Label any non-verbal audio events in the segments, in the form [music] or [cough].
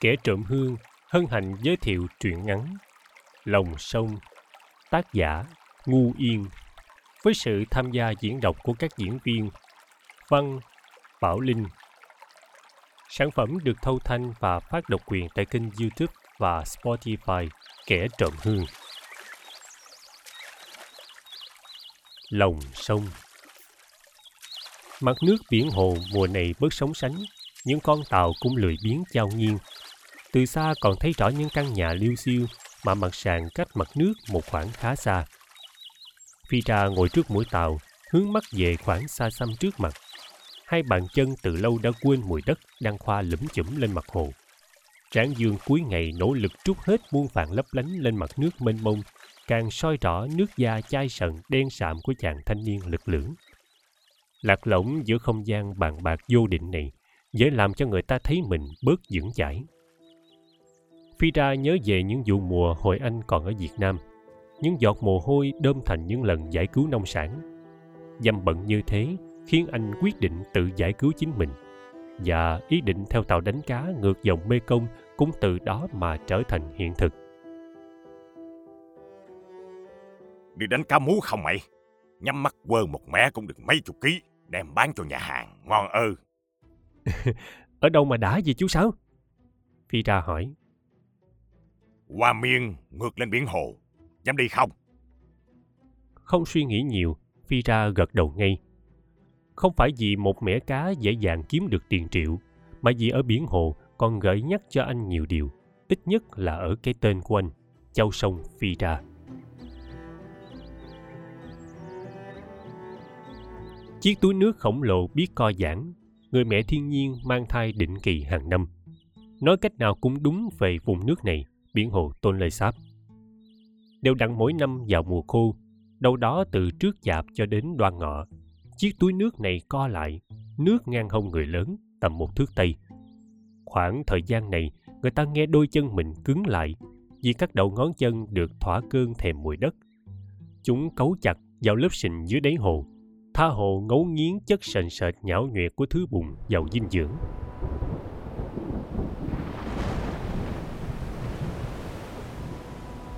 kẻ trộm hương hân hạnh giới thiệu truyện ngắn Lòng sông tác giả Ngu Yên với sự tham gia diễn đọc của các diễn viên Văn, Bảo Linh. Sản phẩm được thâu thanh và phát độc quyền tại kênh YouTube và Spotify Kẻ Trộm Hương. Lòng sông Mặt nước biển hồ mùa này bớt sóng sánh, những con tàu cũng lười biếng trao nghiêng. Từ xa còn thấy rõ những căn nhà liêu xiêu mà mặt sàn cách mặt nước một khoảng khá xa. Phi ra ngồi trước mũi tàu, hướng mắt về khoảng xa xăm trước mặt. Hai bàn chân từ lâu đã quên mùi đất đang khoa lủm chủm lên mặt hồ. tráng dương cuối ngày nỗ lực trút hết muôn vàng lấp lánh lên mặt nước mênh mông, càng soi rõ nước da chai sần đen sạm của chàng thanh niên lực lưỡng. Lạc lõng giữa không gian bàn bạc vô định này, dễ làm cho người ta thấy mình bớt dưỡng chảy Phi ra nhớ về những vụ mùa hồi anh còn ở Việt Nam. Những giọt mồ hôi đơm thành những lần giải cứu nông sản. Dâm bận như thế khiến anh quyết định tự giải cứu chính mình. Và ý định theo tàu đánh cá ngược dòng Mê Công cũng từ đó mà trở thành hiện thực. Đi đánh cá mú không mày? Nhắm mắt quơ một mẻ cũng được mấy chục ký, đem bán cho nhà hàng, ngon ư. [laughs] ở đâu mà đã gì chú Sáu? Phi ra hỏi qua miên ngược lên biển hồ. Dám đi không? Không suy nghĩ nhiều, phi ra gật đầu ngay. Không phải vì một mẻ cá dễ dàng kiếm được tiền triệu, mà vì ở biển hồ còn gợi nhắc cho anh nhiều điều. Ít nhất là ở cái tên của anh, châu sông phi ra. Chiếc túi nước khổng lồ biết co giãn, người mẹ thiên nhiên mang thai định kỳ hàng năm. Nói cách nào cũng đúng về vùng nước này biển hồ Tôn Lê Sáp. Đều đặn mỗi năm vào mùa khô, đâu đó từ trước chạp cho đến đoan ngọ, chiếc túi nước này co lại, nước ngang hông người lớn tầm một thước tây. Khoảng thời gian này, người ta nghe đôi chân mình cứng lại vì các đầu ngón chân được thỏa cơn thèm mùi đất. Chúng cấu chặt vào lớp sình dưới đáy hồ, tha hồ ngấu nghiến chất sền sệt nhão nhuyệt của thứ bùn giàu dinh dưỡng.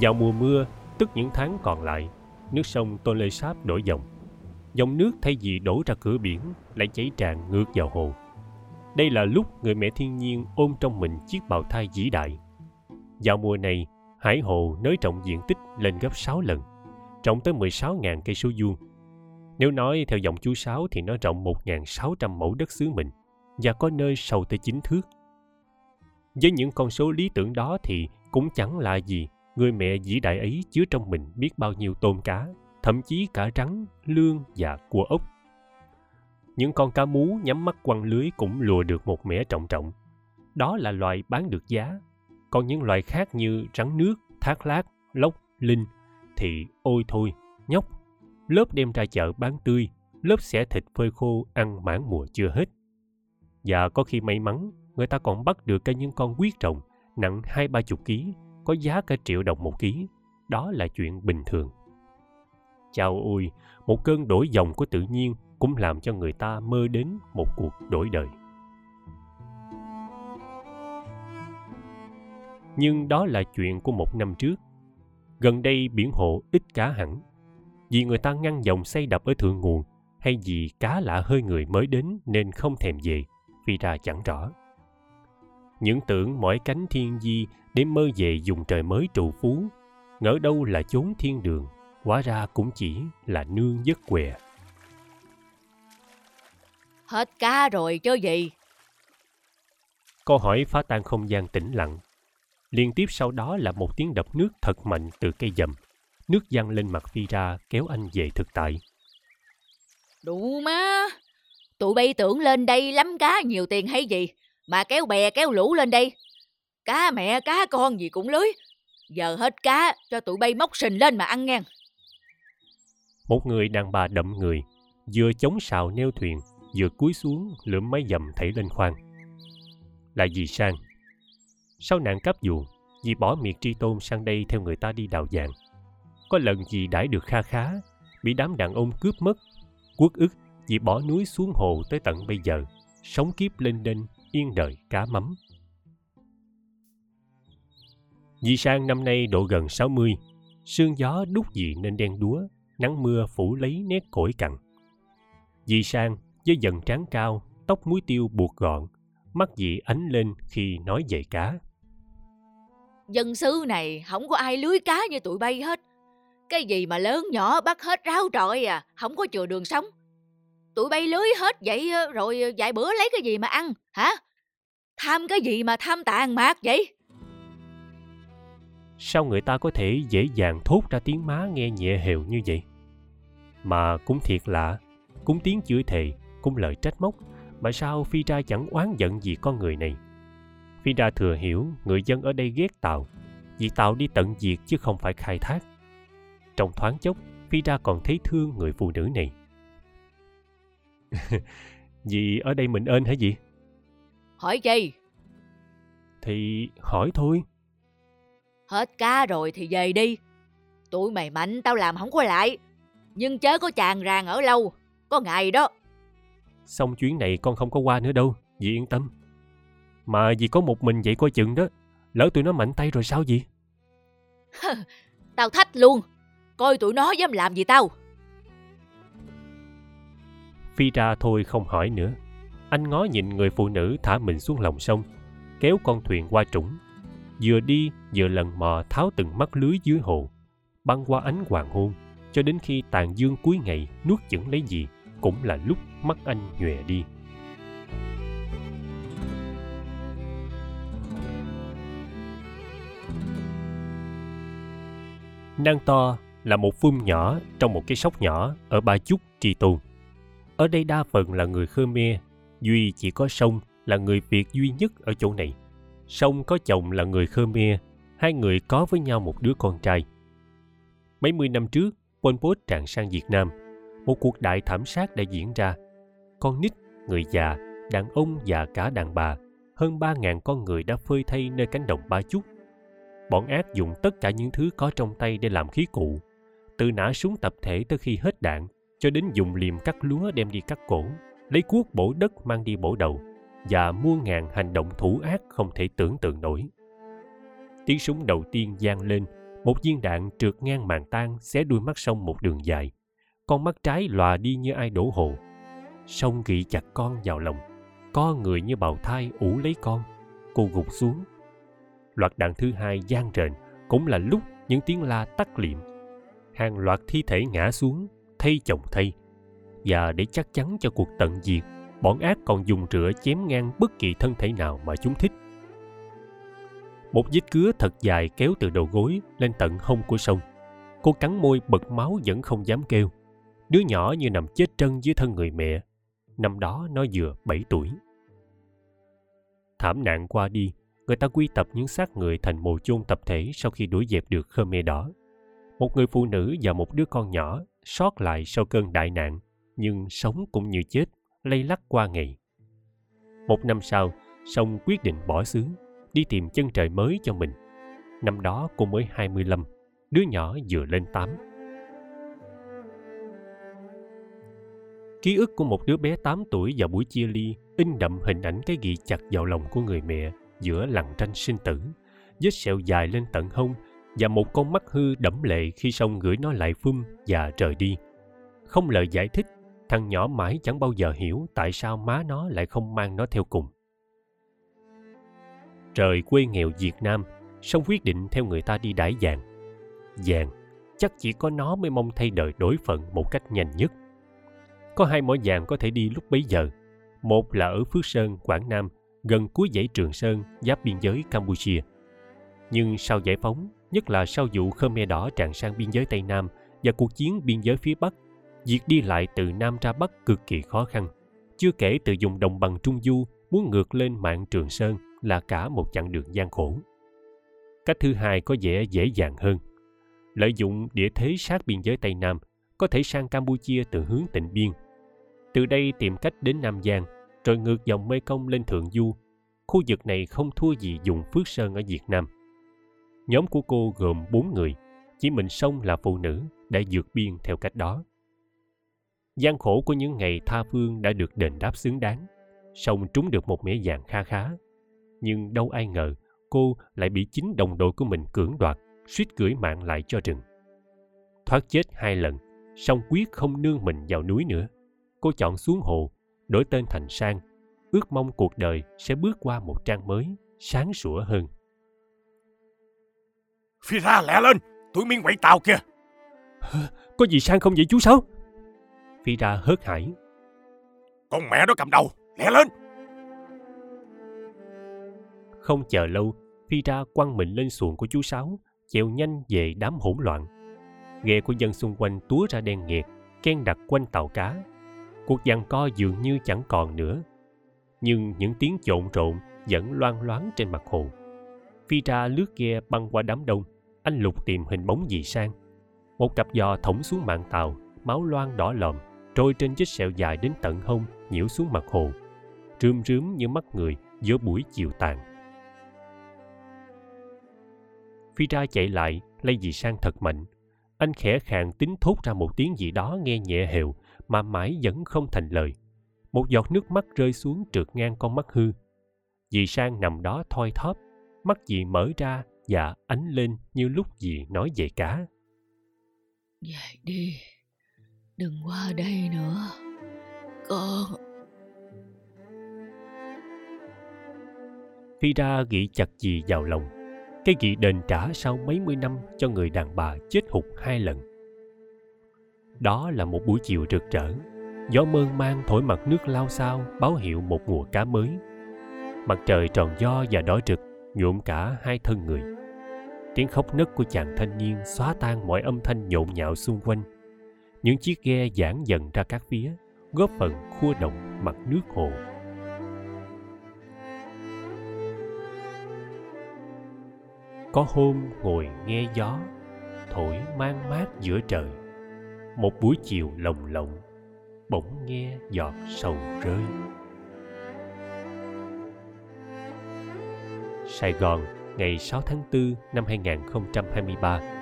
Vào mùa mưa, tức những tháng còn lại, nước sông Tôn Lê Sáp đổi dòng. Dòng nước thay vì đổ ra cửa biển, lại chảy tràn ngược vào hồ. Đây là lúc người mẹ thiên nhiên ôm trong mình chiếc bào thai vĩ đại. Vào mùa này, hải hồ nới rộng diện tích lên gấp 6 lần, rộng tới 16.000 cây số vuông. Nếu nói theo dòng chú Sáu thì nó rộng 1.600 mẫu đất xứ mình và có nơi sâu tới 9 thước. Với những con số lý tưởng đó thì cũng chẳng là gì người mẹ vĩ đại ấy chứa trong mình biết bao nhiêu tôm cá, thậm chí cả rắn, lương và cua ốc. Những con cá mú nhắm mắt quăng lưới cũng lùa được một mẻ trọng trọng. Đó là loài bán được giá. Còn những loài khác như rắn nước, thác lát, lốc, linh thì ôi thôi, nhóc. Lớp đem ra chợ bán tươi, lớp xẻ thịt phơi khô ăn mãn mùa chưa hết. Và có khi may mắn, người ta còn bắt được cả những con quyết rồng nặng hai ba chục ký có giá cả triệu đồng một ký, đó là chuyện bình thường. Chào ôi, một cơn đổi dòng của tự nhiên cũng làm cho người ta mơ đến một cuộc đổi đời. Nhưng đó là chuyện của một năm trước. Gần đây biển hồ ít cá hẳn. Vì người ta ngăn dòng xây đập ở thượng nguồn hay vì cá lạ hơi người mới đến nên không thèm về, vì ra chẳng rõ. Những tưởng mỏi cánh thiên di để mơ về dùng trời mới trụ phú ngỡ đâu là chốn thiên đường hóa ra cũng chỉ là nương giấc què. Hết cá rồi chứ gì? Câu hỏi phá tan không gian tĩnh lặng. Liên tiếp sau đó là một tiếng đập nước thật mạnh từ cây dầm. Nước văng lên mặt phi ra kéo anh về thực tại. Đủ má! Tụi bay tưởng lên đây lắm cá nhiều tiền hay gì mà kéo bè kéo lũ lên đây Cá mẹ cá con gì cũng lưới. Giờ hết cá cho tụi bay móc sình lên mà ăn ngang. Một người đàn bà đậm người, vừa chống sào neo thuyền, vừa cúi xuống lượm máy dầm thảy lên khoang. Là dì Sang. Sau nạn cắp dù, dì bỏ miệt tri tôn sang đây theo người ta đi đào vàng. Có lần dì đãi được kha khá, bị đám đàn ông cướp mất. Quốc ức, dì bỏ núi xuống hồ tới tận bây giờ, sống kiếp lên đên, yên đời cá mắm. Di Sang năm nay độ gần 60, sương gió đúc dị nên đen đúa, nắng mưa phủ lấy nét cổi cằn. Di Sang với dần trán cao, tóc muối tiêu buộc gọn, mắt dị ánh lên khi nói về cá. Dân xứ này không có ai lưới cá như tụi bay hết. Cái gì mà lớn nhỏ bắt hết ráo trọi à, không có chừa đường sống. Tụi bay lưới hết vậy ờ, rồi ờ, vài bữa lấy cái gì mà ăn, hả? Tham cái gì mà tham tàn mạc vậy? Sao người ta có thể dễ dàng thốt ra tiếng má nghe nhẹ hều như vậy? Mà cũng thiệt lạ, cũng tiếng chửi thề, cũng lời trách móc, mà sao Phi ra chẳng oán giận gì con người này? Phi ra thừa hiểu người dân ở đây ghét Tàu, vì Tàu đi tận diệt chứ không phải khai thác. Trong thoáng chốc, Phi ra còn thấy thương người phụ nữ này. [laughs] vì ở đây mình ơn hả gì? Hỏi chi? Thì hỏi thôi. Hết cá rồi thì về đi. Tụi mày mạnh tao làm không có lại. Nhưng chớ có chàng ràng ở lâu. Có ngày đó. Xong chuyến này con không có qua nữa đâu. Dì yên tâm. Mà dì có một mình vậy coi chừng đó. Lỡ tụi nó mạnh tay rồi sao gì? tao thách luôn. Coi tụi nó dám làm gì tao. Phi ra thôi không hỏi nữa. Anh ngó nhìn người phụ nữ thả mình xuống lòng sông, kéo con thuyền qua trũng. Vừa đi vừa lần mò tháo từng mắt lưới dưới hồ, băng qua ánh hoàng hôn, cho đến khi tàn dương cuối ngày nuốt chửng lấy gì, cũng là lúc mắt anh nhòe đi. Nang To là một phum nhỏ trong một cái sóc nhỏ ở Ba Chúc, Tri Tôn. Ở đây đa phần là người Khmer, duy chỉ có Sông là người Việt duy nhất ở chỗ này. Song có chồng là người Khmer, hai người có với nhau một đứa con trai. Mấy mươi năm trước, Pol Pot tràn sang Việt Nam, một cuộc đại thảm sát đã diễn ra. Con nít, người già, đàn ông và cả đàn bà, hơn ba ngàn con người đã phơi thay nơi cánh đồng Ba Chúc. Bọn ác dùng tất cả những thứ có trong tay để làm khí cụ, từ nã súng tập thể tới khi hết đạn, cho đến dùng liềm cắt lúa đem đi cắt cổ, lấy cuốc bổ đất mang đi bổ đầu, và muôn ngàn hành động thủ ác không thể tưởng tượng nổi. Tiếng súng đầu tiên vang lên, một viên đạn trượt ngang màn tan xé đuôi mắt sông một đường dài. Con mắt trái lòa đi như ai đổ hồ. Sông gị chặt con vào lòng, co người như bào thai ủ lấy con. Cô gục xuống. Loạt đạn thứ hai gian rền, cũng là lúc những tiếng la tắt liệm. Hàng loạt thi thể ngã xuống, thay chồng thay. Và để chắc chắn cho cuộc tận diệt, bọn ác còn dùng rửa chém ngang bất kỳ thân thể nào mà chúng thích. Một vết cứa thật dài kéo từ đầu gối lên tận hông của sông. Cô cắn môi bật máu vẫn không dám kêu. Đứa nhỏ như nằm chết trân dưới thân người mẹ. Năm đó nó vừa 7 tuổi. Thảm nạn qua đi, người ta quy tập những xác người thành mồ chôn tập thể sau khi đuổi dẹp được Khmer đỏ. Một người phụ nữ và một đứa con nhỏ sót lại sau cơn đại nạn, nhưng sống cũng như chết lay lắc qua ngày. Một năm sau, Song quyết định bỏ xứ, đi tìm chân trời mới cho mình. Năm đó cô mới 25, đứa nhỏ vừa lên 8. Ký ức của một đứa bé 8 tuổi vào buổi chia ly in đậm hình ảnh cái ghi chặt vào lòng của người mẹ giữa lằn tranh sinh tử, vết sẹo dài lên tận hông và một con mắt hư đẫm lệ khi sông gửi nó lại phum và rời đi. Không lời giải thích thằng nhỏ mãi chẳng bao giờ hiểu tại sao má nó lại không mang nó theo cùng. Trời quê nghèo việt nam song quyết định theo người ta đi đãi vàng. Vàng, chắc chỉ có nó mới mong thay đời đổi phận một cách nhanh nhất. Có hai mỏ vàng có thể đi lúc bấy giờ. Một là ở phước sơn, quảng nam, gần cuối dãy trường sơn, giáp biên giới campuchia. Nhưng sau giải phóng, nhất là sau vụ khmer đỏ tràn sang biên giới tây nam và cuộc chiến biên giới phía bắc việc đi lại từ Nam ra Bắc cực kỳ khó khăn. Chưa kể từ dùng đồng bằng Trung Du muốn ngược lên mạng Trường Sơn là cả một chặng đường gian khổ. Cách thứ hai có vẻ dễ dàng hơn. Lợi dụng địa thế sát biên giới Tây Nam, có thể sang Campuchia từ hướng tịnh biên. Từ đây tìm cách đến Nam Giang, rồi ngược dòng Mê Công lên Thượng Du. Khu vực này không thua gì dùng Phước Sơn ở Việt Nam. Nhóm của cô gồm bốn người, chỉ mình Sông là phụ nữ đã vượt biên theo cách đó gian khổ của những ngày tha phương đã được đền đáp xứng đáng song trúng được một mẻ vàng kha khá nhưng đâu ai ngờ cô lại bị chính đồng đội của mình cưỡng đoạt, suýt gửi mạng lại cho rừng. Thoát chết hai lần, song quyết không nương mình vào núi nữa. Cô chọn xuống hồ, đổi tên thành Sang, ước mong cuộc đời sẽ bước qua một trang mới, sáng sủa hơn. Phi ra lẹ lên, tụi miên quậy tàu kìa. Có gì sang không vậy chú Sáu? Phi ra hớt hải. Con mẹ đó cầm đầu, lẹ lên. Không chờ lâu, Phi ra quăng mình lên xuồng của chú Sáu, chèo nhanh về đám hỗn loạn. Ghe của dân xung quanh túa ra đen nghẹt, ken đặt quanh tàu cá. Cuộc giằng co dường như chẳng còn nữa. Nhưng những tiếng trộn rộn vẫn loang loáng trên mặt hồ. Phi ra lướt ghe băng qua đám đông, anh lục tìm hình bóng gì sang. Một cặp giò thõng xuống mạng tàu, máu loang đỏ lòm, trôi trên chiếc sẹo dài đến tận hông, nhiễu xuống mặt hồ. Rươm rướm như mắt người giữa buổi chiều tàn. Phi ra chạy lại, lay dì sang thật mạnh. Anh khẽ khàng tính thốt ra một tiếng gì đó nghe nhẹ hều, mà mãi vẫn không thành lời. Một giọt nước mắt rơi xuống trượt ngang con mắt hư. Dì sang nằm đó thoi thóp, mắt dì mở ra và ánh lên như lúc dì nói về cá. Về đi, đừng qua đây nữa, con. Phi ra chặt dì vào lòng. Cái gị đền trả sau mấy mươi năm cho người đàn bà chết hụt hai lần. Đó là một buổi chiều rực rỡ. Gió mơn man thổi mặt nước lao sao báo hiệu một mùa cá mới. Mặt trời tròn do và đỏ rực nhuộm cả hai thân người tiếng khóc nấc của chàng thanh niên xóa tan mọi âm thanh nhộn nhạo xung quanh những chiếc ghe giãn dần ra các phía, góp phần khua động mặt nước hồ. Có hôm ngồi nghe gió, thổi mang mát giữa trời. Một buổi chiều lồng lộng, bỗng nghe giọt sầu rơi. Sài Gòn, ngày 6 tháng 4 năm 2023